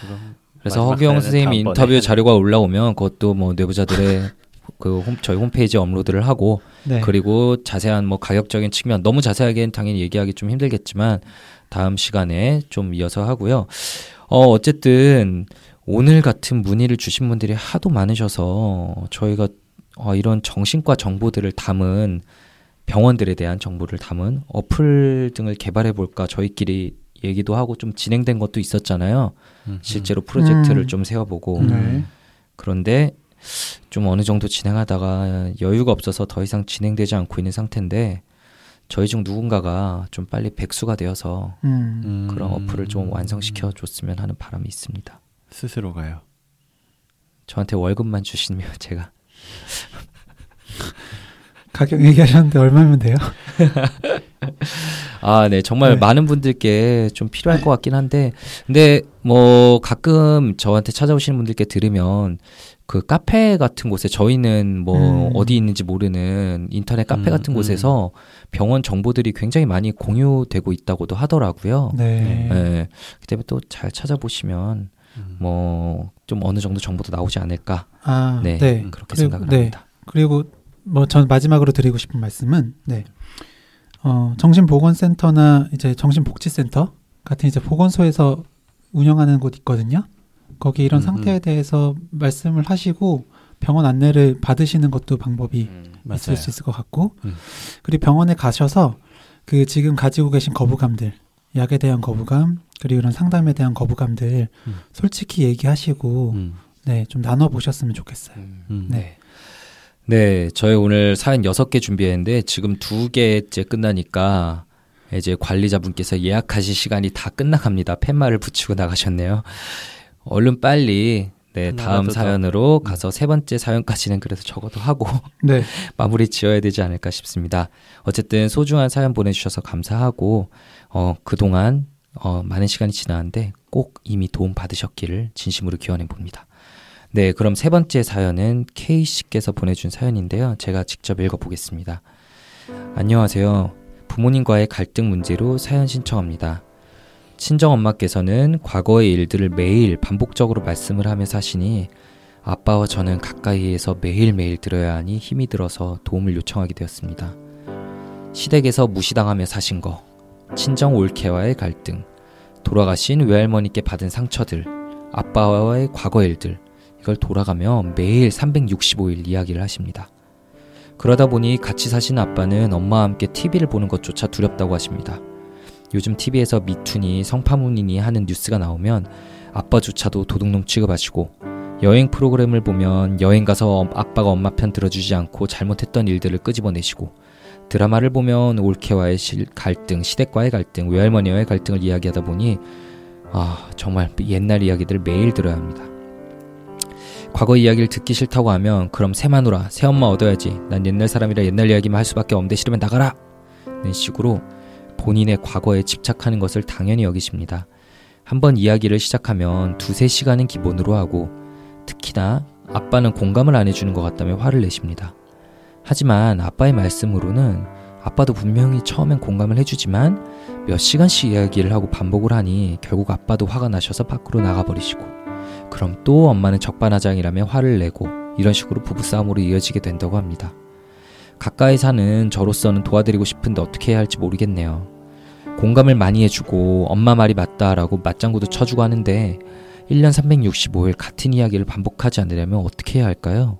그럼 그래서 허기영 선생님 인터뷰 자료가 올라오면 그것도 뭐 내부자들의 <laughs> 그 홈, 저희 홈페이지에 업로드를 하고 네. 그리고 자세한 뭐 가격적인 측면 너무 자세하게는 당연히 얘기하기 좀 힘들겠지만 다음 시간에 좀 이어서 하고요. 어 어쨌든 오늘 같은 문의를 주신 분들이 하도 많으셔서 저희가 어, 이런 정신과 정보들을 담은 병원들에 대한 정보를 담은 어플 등을 개발해 볼까 저희끼리 얘기도 하고 좀 진행된 것도 있었잖아요. 음. 실제로 프로젝트를 음. 좀 세워보고 네. 음. 그런데 좀 어느 정도 진행하다가 여유가 없어서 더 이상 진행되지 않고 있는 상태인데 저희 중 누군가가 좀 빨리 백수가 되어서 음. 음. 그런 어플을 좀 완성시켜 줬으면 하는 바람이 있습니다. 스스로가요. 저한테 월급만 주시면 <laughs> 제가 가격 얘기하셨는데 얼마면 돼요? <laughs> 아, 네. 정말 네. 많은 분들께 좀 필요할 것 같긴 한데, 근데 뭐 가끔 저한테 찾아오시는 분들께 들으면 그 카페 같은 곳에 저희는 뭐 음. 어디 있는지 모르는 인터넷 카페 음, 같은 음. 곳에서 병원 정보들이 굉장히 많이 공유되고 있다고도 하더라고요. 네. 네. 그 때문에 또 잘 찾아보시면 음. 뭐좀 어느 정도 정보도 나오지 않을까. 아, 네. 네. 그렇게 그리고- 생각을 네. 합니다. 그리고 뭐 전 마지막으로 드리고 싶은 말씀은 네. 어, 정신보건센터나 이제 정신복지센터 같은 이제 보건소에서 운영하는 곳 있거든요. 거기 이런 음, 상태에 음. 대해서 말씀을 하시고 병원 안내를 받으시는 것도 방법이 음. 맞아요. 있을 수 있을 것 같고 음. 그리고 병원에 가셔서 그 지금 가지고 계신 거부감들 약에 대한 거부감 그리고 이런 상담에 대한 거부감들 음. 솔직히 얘기하시고 음. 네좀 나눠 보셨으면 좋겠어요. 음. 네. 네, 저희 오늘 사연 여섯 개 준비했는데 지금 두 개째 끝나니까 이제 관리자분께서 예약하실 시간이 다 끝나갑니다. 팻말을 붙이고 나가셨네요. 얼른 빨리 네, 다음 더. 사연으로 음. 가서 세 번째 사연까지는 그래도 적어도 하고 <laughs> 네. <laughs> 마무리 지어야 되지 않을까 싶습니다. 어쨌든 소중한 사연 보내주셔서 감사하고 어, 그동안 어, 많은 시간이 지났는데 꼭 이미 도움 받으셨기를 진심으로 기원해 봅니다. 네, 그럼 세 번째 사연은 K 씨께서 보내준 사연인데요. 제가 직접 읽어보겠습니다. 안녕하세요. 부모님과의 갈등 문제로 사연 신청합니다. 친정 엄마께서는 과거의 일들을 매일 반복적으로 말씀을 하며 사시니 아빠와 저는 가까이에서 매일매일 들어야 하니 힘이 들어서 도움을 요청하게 되었습니다. 시댁에서 무시당하며 사신 거, 친정 올케와의 갈등, 돌아가신 외할머니께 받은 상처들, 아빠와의 과거 일들, 이걸 돌아가며 매일 365일 이야기를 하십니다. 그러다 보니 같이 사신 아빠는 엄마와 함께 TV를 보는 것조차 두렵다고 하십니다. 요즘 TV에서 미투니 성파문이니 하는 뉴스가 나오면 아빠조차도 도둑놈 취급하시고 여행 프로그램을 보면 여행 가서 엄- 아빠가 엄마 편 들어주지 않고 잘못했던 일들을 끄집어내시고 드라마를 보면 올케와의 실- 갈등, 시댁과의 갈등, 외할머니와의 갈등을 이야기하다 보니 아 정말 옛날 이야기들을 매일 들어야 합니다. 과거 이야기를 듣기 싫다고 하면 그럼 새 마누라, 새 엄마 얻어야지. 난 옛날 사람이라 옛날 이야기만 할 수밖에 없는데 싫으면 나가라. 는 식으로 본인의 과거에 집착하는 것을 당연히 여기십니다. 한번 이야기를 시작하면 두세 시간은 기본으로 하고 특히나 아빠는 공감을 안 해주는 것 같다며 화를 내십니다. 하지만 아빠의 말씀으로는 아빠도 분명히 처음엔 공감을 해주지만 몇 시간씩 이야기를 하고 반복을 하니 결국 아빠도 화가 나셔서 밖으로 나가버리시고 그럼 또 엄마는 적반하장이라며 화를 내고 이런 식으로 부부싸움으로 이어지게 된다고 합니다. 가까이 사는 저로서는 도와드리고 싶은데 어떻게 해야 할지 모르겠네요. 공감을 많이 해주고 엄마 말이 맞다라고 맞장구도 쳐주고 하는데 1년 365일 같은 이야기를 반복하지 않으려면 어떻게 해야 할까요?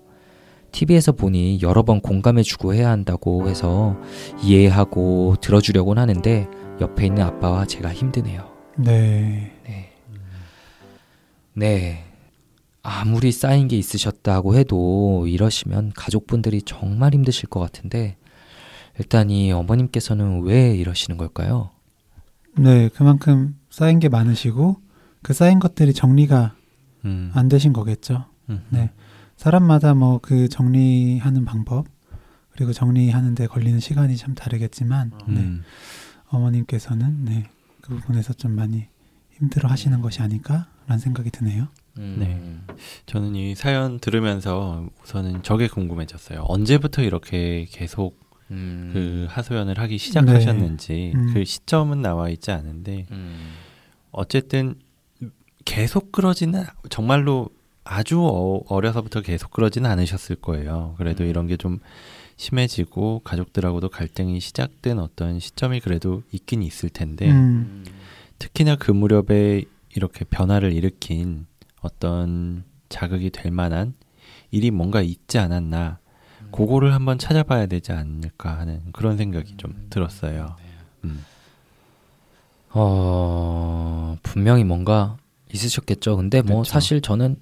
TV에서 보니 여러 번 공감해주고 해야 한다고 해서 이해하고 들어주려고는 하는데 옆에 있는 아빠와 제가 힘드네요. 네. 네. 네. 아무리 쌓인 게 있으셨다고 해도 이러시면 가족분들이 정말 힘드실 것 같은데 일단 이 어머님께서는 왜 이러시는 걸까요? 네, 그만큼 쌓인 게 많으시고 그 쌓인 것들이 정리가 음. 안 되신 거겠죠. 음. 네. 사람마다 뭐 그 정리하는 방법 그리고 정리하는데 걸리는 시간이 참 다르겠지만 네. 음. 어머님께서는 네, 그 부분에서 좀 많이 힘들어 하시는 것이 아닐까 라는 생각이 드네요. 네. 저는 이 사연 들으면서 우선은 저게 궁금해졌어요. 언제부터 이렇게 계속 음. 그 하소연을 하기 시작하셨는지 음. 그 시점은 나와 있지 않은데 음. 어쨌든 계속 그러지는 정말로 아주 어, 어려서부터 계속 그러지는 않으셨을 거예요. 그래도 음. 이런 게 좀 심해지고 가족들하고도 갈등이 시작된 어떤 시점이 그래도 있긴 있을 텐데 음, 특히나 그 무렵에 이렇게 변화를 일으킨 어떤 자극이 될 만한 일이 뭔가 있지 않았나 그거를 한번 찾아봐야 되지 않을까 하는 그런 생각이 좀 들었어요. 음. 어, 분명히 뭔가 있으셨겠죠. 근데 뭐 그렇죠. 사실 저는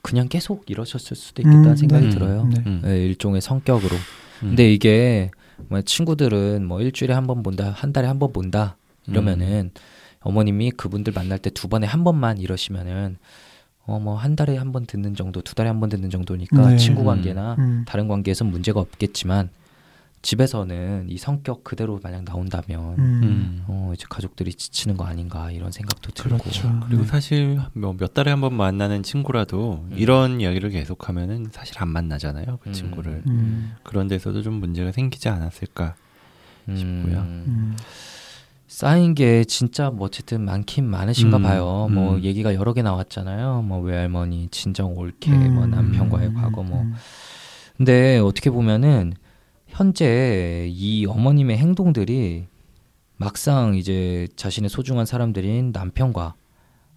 그냥 계속 이러셨을 수도 있겠다는 음, 생각이 네. 들어요. 네. 음. 네, 일종의 성격으로. 음. 근데 이게 뭐 친구들은 뭐 일주일에 한 번 본다, 한 달에 한 번 본다 이러면은 음. 어머님이 그분들 만날 때 두 번에 한 번만 이러시면은 어 뭐 한 달에 한 번 듣는 정도, 두 달에 한 번 듣는 정도니까 네. 친구 음. 관계나 음, 다른 관계에선 문제가 없겠지만 집에서는 이 성격 그대로 만약 나온다면 음. 음. 어 이제 가족들이 지치는 거 아닌가 이런 생각도 들고 그렇죠. 그리고 네. 사실 뭐 몇 달에 한 번 만나는 친구라도 음. 이런 이야기를 계속하면은 사실 안 만나잖아요 그 음. 친구를 음. 그런 데서도 좀 문제가 생기지 않았을까 싶고요. 음, 음. 쌓인 게 진짜 뭐 어쨌든 많긴 많으신가 음, 봐요. 뭐 음. 얘기가 여러 개 나왔잖아요. 뭐 외할머니 친정 올케, 음. 뭐 남편과의 과거 뭐. 음. 근데 어떻게 보면은 현재 이 어머님의 행동들이 막상 이제 자신의 소중한 사람들인 남편과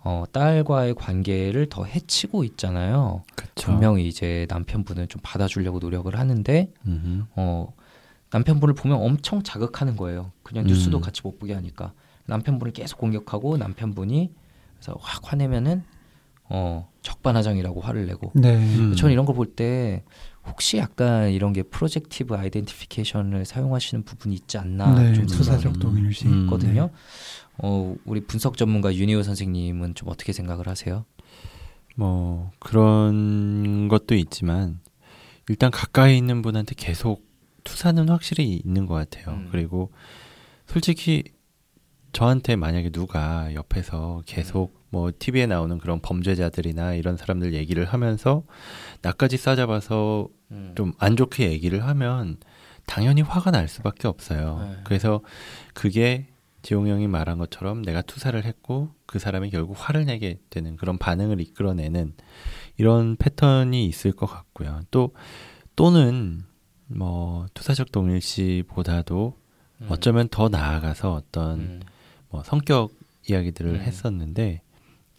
어, 딸과의 관계를 더 해치고 있잖아요. 그렇죠. 분명히 이제 남편분은 좀 받아주려고 노력을 하는데 음흠. 어, 남편분을 보면 엄청 자극하는 거예요. 그냥 뉴스도 음. 같이 못 보게 하니까 남편분을 계속 공격하고 남편분이 그래서 확 화내면은 어, 적반하장이라고 화를 내고 네. 음. 저는 이런 걸 볼 때 혹시 약간 이런 게 projective identification을 사용하시는 부분이 있지 않나 네, 좀 투사적 생각이 동일시. 음. 있거든요. 어, 우리 분석 전문가 윤희호 선생님은 좀 어떻게 생각을 하세요? 뭐 그런 것도 있지만 일단 가까이 있는 분한테 계속 투사는 확실히 있는 것 같아요. 음. 그리고 솔직히 저한테 만약에 누가 옆에서 계속 뭐 TV에 나오는 그런 범죄자들이나 이런 사람들 얘기를 하면서 나까지 싸잡아서 음. 좀안 좋게 얘기를 하면 당연히 화가 날 수밖에 없어요. 네. 그래서 그게 지용 형이 말한 것처럼 내가 투사를 했고 그 사람이 결국 화를 내게 되는 그런 반응을 이끌어내는 이런 패턴이 있을 것 같고요. 또 또는 뭐 투사적 동일시보다도 음. 어쩌면 더 나아가서 어떤 음. 뭐 성격 이야기들을 음. 했었는데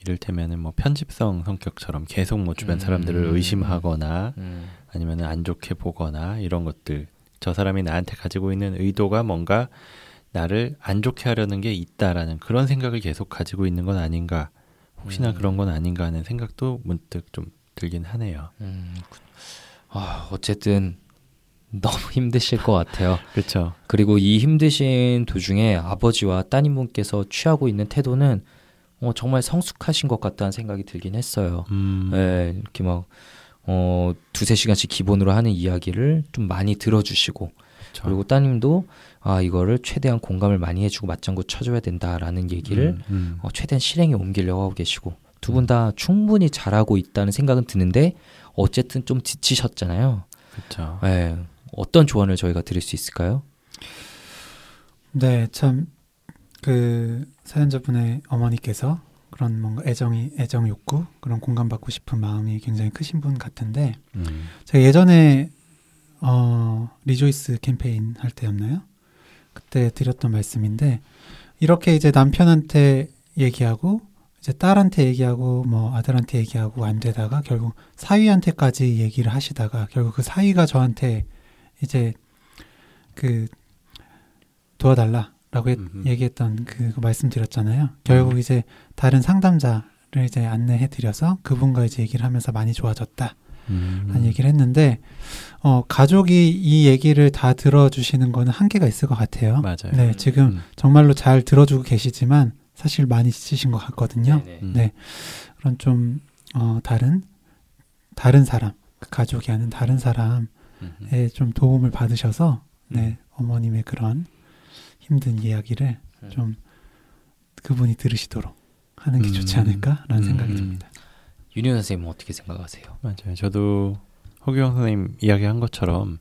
이를테면은 뭐 편집성 성격처럼 계속 뭐 주변 음. 사람들을 의심하거나 음. 아니면 안 좋게 보거나 이런 것들 저 사람이 나한테 가지고 있는 의도가 뭔가 나를 안 좋게 하려는 게 있다라는 그런 생각을 계속 가지고 있는 건 아닌가 혹시나 음. 그런 건 아닌가 하는 생각도 문득 좀 들긴 하네요. 음. 아, 어쨌든 너무 힘드실 것 같아요. <laughs> 그렇죠. 그리고 이 힘드신 도중에 아버지와 따님분께서 취하고 있는 태도는 어, 정말 성숙하신 것 같다는 생각이 들긴 했어요. 음, 예, 이렇게 막 어, 두세 시간씩 기본으로 하는 이야기를 좀 많이 들어주시고 그렇죠. 그리고 따님도 아 이거를 최대한 공감을 많이 해주고 맞장구 쳐줘야 된다라는 얘기를 음, 음. 어, 최대한 실행에 옮기려고 하고 계시고 두 분 다 충분히 잘하고 있다는 생각은 드는데 어쨌든 좀 지치셨잖아요. 그렇죠. 예, 어떤 조언을 저희가 드릴 수 있을까요? 네, 참 그 사연자분의 어머니께서 그런 뭔가 애정이 애정 욕구 그런 공감받고 싶은 마음이 굉장히 크신 분 같은데 음, 제가 예전에 어 Rejoice 캠페인 할 때였나요? 그때 드렸던 말씀인데 이렇게 이제 남편한테 얘기하고 이제 딸한테 얘기하고 뭐 아들한테 얘기하고 안 되다가 결국 사위한테까지 얘기를 하시다가 결국 그 사위가 저한테 이제 그 도와달라라고 했-. 얘기했던 그 말씀드렸잖아요. 결국 음. 이제 다른 상담자를 이제 안내해 드려서 그분과 이제 얘기를 하면서 많이 좋아졌다. 음. 한 얘기를 했는데 어 가족이 이 얘기를 다 들어주시는 거는 한계가 있을 것 같아요. 맞아요. 네, 지금 음, 정말로 잘 들어주고 계시지만 사실 많이 지치신 것 같거든요. 네네. 음. 네. 그런 좀 어, 다른 다른 사람, 그 가족이 아닌 다른 사람 의 음, 좀 도움을 받으셔서 네 어머님의 그런 힘든 이야기를 음. 좀 그분이 들으시도록 하는 게 음. 좋지 않을까라는 생각이 음. 듭니다. 윤희 선생님은 어떻게 생각하세요? 맞아요. 저도 허규영 선생님 이야기한 것처럼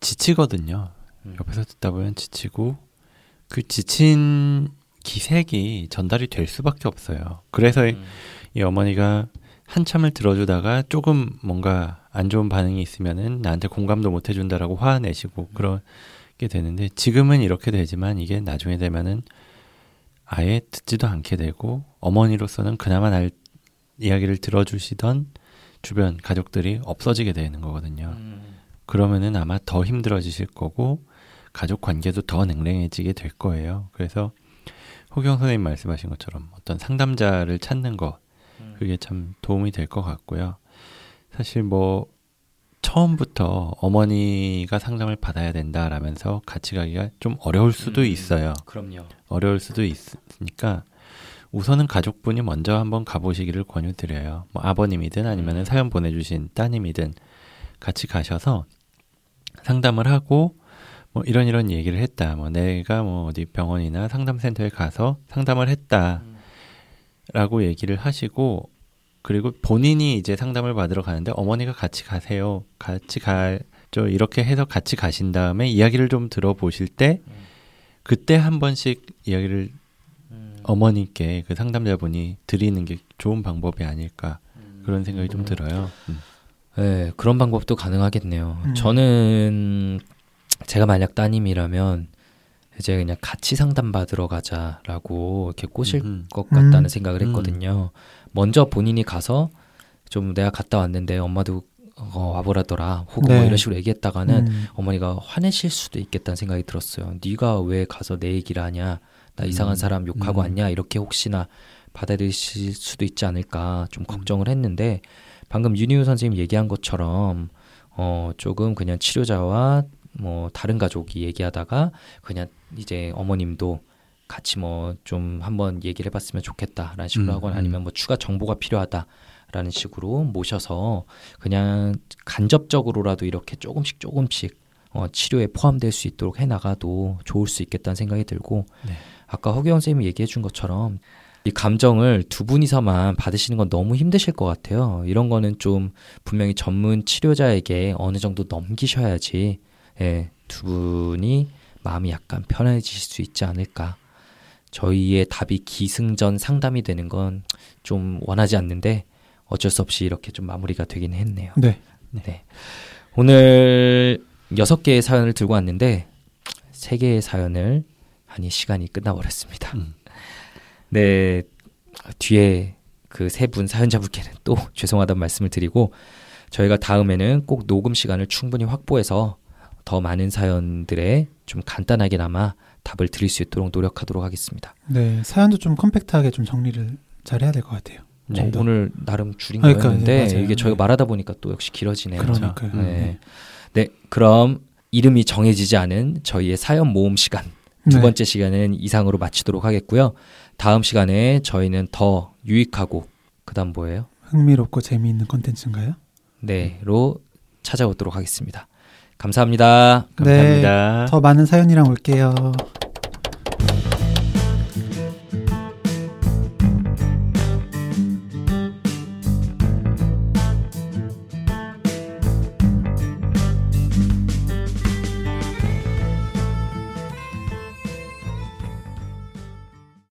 지치거든요. 음. 옆에서 듣다 보면 지치고 그 지친 기색이 전달이 될 수밖에 없어요. 그래서 이- 음. 이 어머니가 한참을 들어주다가 조금 뭔가 안 좋은 반응이 있으면은 나한테 공감도 못 해준다라고 화내시고 그러게 되는데 지금은 이렇게 되지만 이게 나중에 되면은 아예 듣지도 않게 되고 어머니로서는 그나마 날 이야기를 들어주시던 주변 가족들이 없어지게 되는 거거든요. 음. 그러면은 아마 더 힘들어지실 거고 가족 관계도 더 냉랭해지게 될 거예요. 그래서 호경 선생님 말씀하신 것처럼 어떤 상담자를 찾는 것 음. 그게 참 도움이 될 것 같고요. 사실 뭐 처음부터 어머니가 상담을 받아야 된다라면서 같이 가기가 좀 어려울 수도 음. 있어요. 그럼요. 어려울 수도 있으니까 우선은 가족분이 먼저 한번 가보시기를 권유드려요. 뭐 아버님이든 아니면 음. 사연 보내주신 따님이든 같이 가셔서 상담을 하고 뭐 이런 이런 얘기를 했다. 뭐 내가 뭐 어디 병원이나 상담센터에 가서 상담을 했다 라고 얘기를 하시고 그리고 본인이 이제 상담을 받으러 가는데 어머니가 같이 가세요. 같이 가죠. 이렇게 해서 같이 가신 다음에 이야기를 좀 들어보실 때 그때 한 번씩 이야기를 어머니께 그 상담자분이 드리는 게 좋은 방법이 아닐까 그런 생각이 좀 들어요. 음. 네, 그런 방법도 가능하겠네요. 음. 저는 제가 만약 따님이라면 이제 그냥 같이 상담 받으러 가자라고 이렇게 꼬실 음흠. 것 같다는 음. 생각을 음. 했거든요. 먼저 본인이 가서 좀 내가 갔다 왔는데 엄마도 어, 와보라더라 혹은 뭐 네. 이런 식으로 얘기했다가는 음. 어머니가 화내실 수도 있겠다는 생각이 들었어요. 네가 왜 가서 내 얘기를 하냐? 나 이상한 음. 사람 욕하고 음. 왔냐? 이렇게 혹시나 받아들이실 수도 있지 않을까 음. 좀 걱정을 했는데 방금 윤희우 선생님 얘기한 것처럼 어 조금 그냥 치료자와 뭐 다른 가족이 얘기하다가 그냥 이제 어머님도 같이 뭐 좀 한번 얘기를 해봤으면 좋겠다라는 식으로 음, 하거나 음. 아니면 뭐 추가 정보가 필요하다라는 식으로 모셔서 그냥 간접적으로라도 이렇게 조금씩 조금씩 어, 치료에 포함될 수 있도록 해 나가도 좋을 수 있겠다는 생각이 들고 네. 아까 허경 선생님이 얘기해 준 것처럼 이 감정을 두 분이서만 받으시는 건 너무 힘드실 것 같아요. 이런 거는 좀 분명히 전문 치료자에게 어느 정도 넘기셔야지 예, 두 분이 마음이 약간 편해지실 수 있지 않을까. 저희의 답이 기승전 상담이 되는 건 좀 원하지 않는데 어쩔 수 없이 이렇게 좀 마무리가 되긴 했네요. 네. 네. 오늘 여섯 개의 사연을 들고 왔는데 세 개의 사연을 하니 시간이 끝나버렸습니다. 음. 네 뒤에 그 세 분 사연자분께는 또 <laughs> 죄송하다는 말씀을 드리고 저희가 다음에는 꼭 녹음 시간을 충분히 확보해서 더 많은 사연들에 좀 간단하게나마 답을 드릴 수 있도록 노력하도록 하겠습니다. 네. 사연도 좀 컴팩트하게 좀 정리를 잘 해야 될 것 같아요. 더. 오늘 나름 줄인 그러니까, 거였는데 네. 이게 저희가 네. 말하다 보니까 또 역시 길어지네요. 그러니까요. 음. 네. 네, 그럼 이름이 정해지지 않은 저희의 사연 모음 시간 두 네. 번째 시간은 이상으로 마치도록 하겠고요. 다음 시간에 저희는 더 유익하고 그다음 뭐예요? 흥미롭고 재미있는 컨텐츠인가요? 네로 찾아오도록 하겠습니다. 감사합니다. 감사합니다. 더 많은 사연이랑 올게요.